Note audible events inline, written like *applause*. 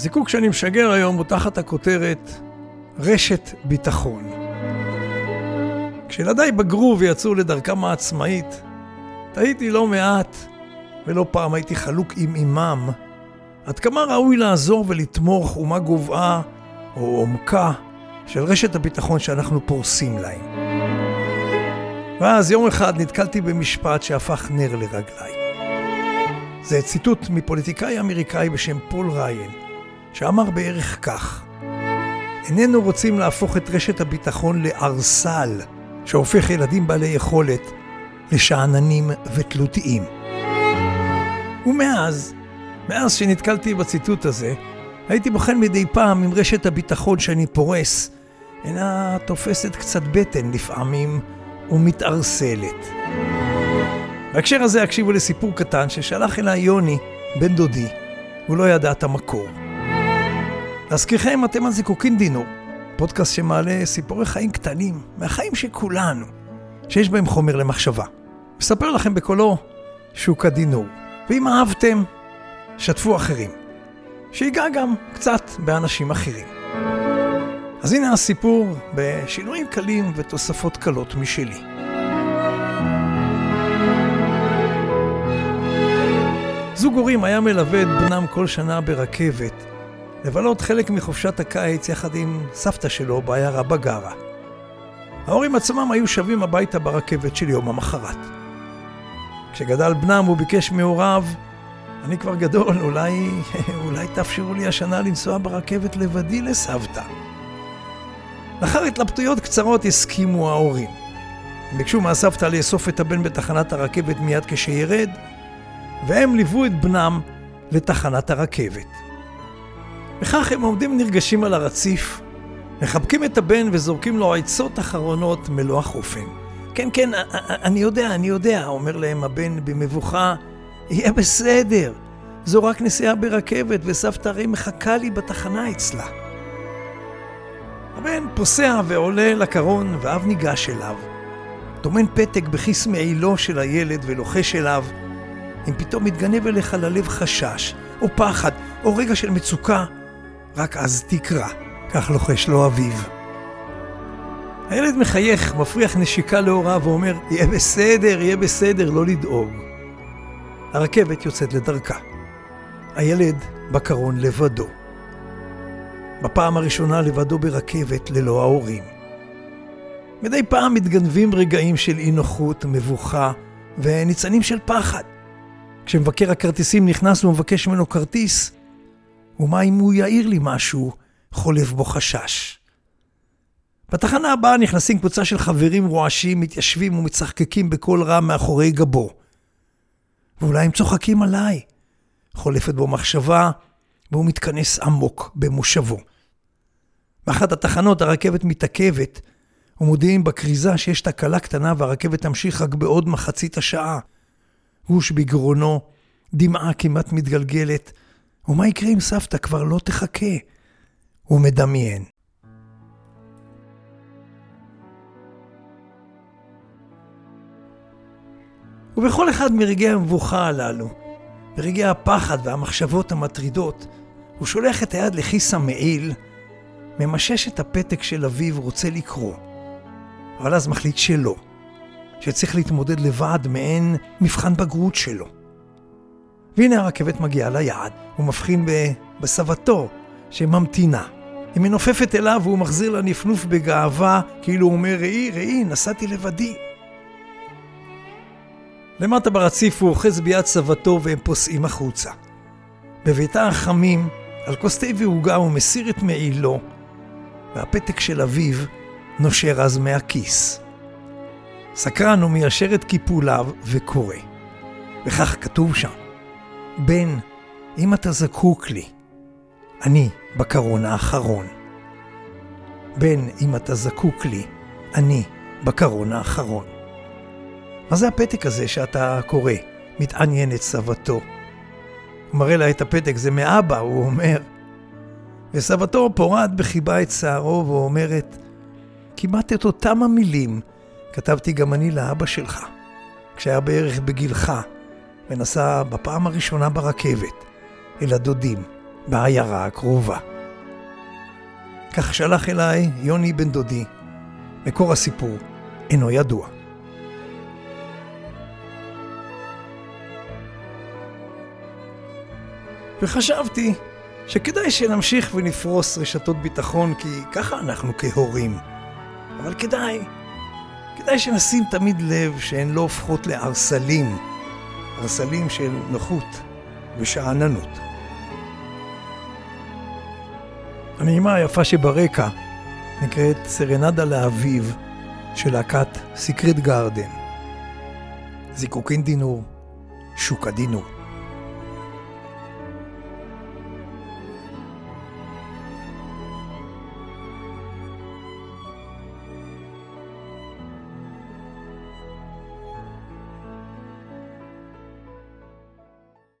הזיקוק שאני משגר היום הוא תחת הכותרת רשת ביטחון. כשילדיי בגרו ויצאו לדרכם העצמאית, תהיתי לא מעט, ולא פעם הייתי חלוק עם אמם, עד כמה ראוי לעזור ולתמוך ומה גובהה או עומקה של רשת הביטחון שאנחנו פורסים להם. ואז יום אחד נתקלתי במשפט שהפך נר לרגליי. זה ציטוט מפוליטיקאי אמריקאי בשם פול ריין, שאמר בערך כך: איננו רוצים להפוך את רשת הביטחון לארסל, שהופך ילדים בעלי יכולת לשאננים ותלותיים. ומאז, מאז שנתקלתי בציטוט הזה, הייתי בוחן מדי פעם אם רשת הביטחון שאני פורס אינה תופסת קצת בטן לפעמים ומתערסלת. בהקשר הזה הקשיבו לסיפור קטן ששלח אליי יוני, בן דודי, הוא לא ידע את המקור. להזכירכם, אתם על זיקוקין דינור, פודקאסט שמעלה סיפורי חיים קטנים, מהחיים של כולנו, שיש בהם חומר למחשבה. מספר לכם בקולו שוק הדינור. ואם אהבתם, שתפו אחרים. שיגע גם קצת באנשים אחרים. אז הנה הסיפור בשינויים קלים ותוספות קלות משלי. זוג הורים היה מלווה את בנם כל שנה ברכבת, לבלות חלק מחופשת הקיץ יחד עם סבתא שלו בעיירה בגרה. ההורים עצמם היו שבים הביתה ברכבת של יום המחרת. כשגדל בנם הוא ביקש מהוריו, אני כבר גדול, אולי, *laughs* אולי תאפשרו לי השנה לנסוע ברכבת לבדי לסבתא. לאחר התלבטויות קצרות הסכימו ההורים. הם ביקשו מהסבתא לאסוף את הבן בתחנת הרכבת מיד כשירד, והם ליוו את בנם לתחנת הרכבת. וכך הם עומדים נרגשים על הרציף, מחבקים את הבן וזורקים לו עצות אחרונות מלוא החופן. כן, כן, אני יודע, אני יודע, אומר להם הבן במבוכה, יהיה בסדר. זו רק נסיעה ברכבת, וסבתא הרי מחכה לי בתחנה אצלה. הבן פוסע ועולה לקרון, ואב ניגש אליו. טומן פתק בכיס מעילו של הילד ולוחש אליו, אם פתאום מתגנב אליך ללב חשש, או פחד, או רגע של מצוקה, רק אז תקרא, כך לוחש לו אביו. הילד מחייך, מפריח נשיקה להוריו ואומר, יהיה בסדר, יהיה בסדר, לא לדאוג. הרכבת יוצאת לדרכה. הילד בקרון לבדו. בפעם הראשונה לבדו ברכבת ללא ההורים. מדי פעם מתגנבים רגעים של אי נוחות, מבוכה וניצנים של פחד. כשמבקר הכרטיסים נכנס ומבקש ממנו כרטיס, ומה אם הוא יעיר לי משהו, חולף בו חשש. בתחנה הבאה נכנסים קבוצה של חברים רועשים, מתיישבים ומצחקקים בקול רם מאחורי גבו. ואולי הם צוחקים עליי. חולפת בו מחשבה, והוא מתכנס עמוק במושבו. באחת התחנות הרכבת מתעכבת, ומודיעים בכריזה שיש תקלה קטנה והרכבת תמשיך רק בעוד מחצית השעה. גוש בגרונו, דמעה כמעט מתגלגלת, ומה יקרה אם סבתא כבר לא תחכה? הוא מדמיין. ובכל אחד מרגעי המבוכה הללו, ברגעי הפחד והמחשבות המטרידות, הוא שולח את היד לכיס המעיל, ממשש את הפתק של אביו רוצה לקרוא, אבל אז מחליט שלא, שצריך להתמודד לבד מעין מבחן בגרות שלו. והנה הרכבת מגיעה ליעד, הוא מבחין בסבתו שממתינה. היא מנופפת אליו והוא מחזיר לה נפנוף בגאווה, כאילו הוא אומר, ראי, ראי, נסעתי לבדי. למטה ברציף הוא אוחז ביד סבתו והם פוסעים החוצה. בביתה החמים, על כוס תה ועוגה הוא מסיר את מעילו, והפתק של אביו נושר אז מהכיס. סקרן הוא מיישר את קיפוליו וקורא. וכך כתוב שם: בן, אם אתה זקוק לי, אני בקרון האחרון. בן, אם אתה זקוק לי, אני בקרון האחרון. מה זה הפתק הזה שאתה קורא? מתעניינת סבתו. הוא מראה לה את הפתק, זה מאבא, הוא אומר. וסבתו פורעת בחיבה את שערו ואומרת, כמעט את אותם המילים כתבתי גם אני לאבא שלך, כשהיה בערך בגילך, ונסע בפעם הראשונה ברכבת אל הדודים בעיירה הקרובה. כך שלח אליי יוני בן דודי. מקור הסיפור אינו ידוע. וחשבתי שכדאי שנמשיך ונפרוס רשתות ביטחון, כי ככה אנחנו כהורים. אבל כדאי, כדאי שנשים תמיד לב שהן לא הופכות לערסלים, ערסלים של נוחות ושאננות. הנעימה היפה שברקע נקראת סרנדה לאביב של להקת סיקרט גארדן. זיקוקין דינור, שוקה דינור.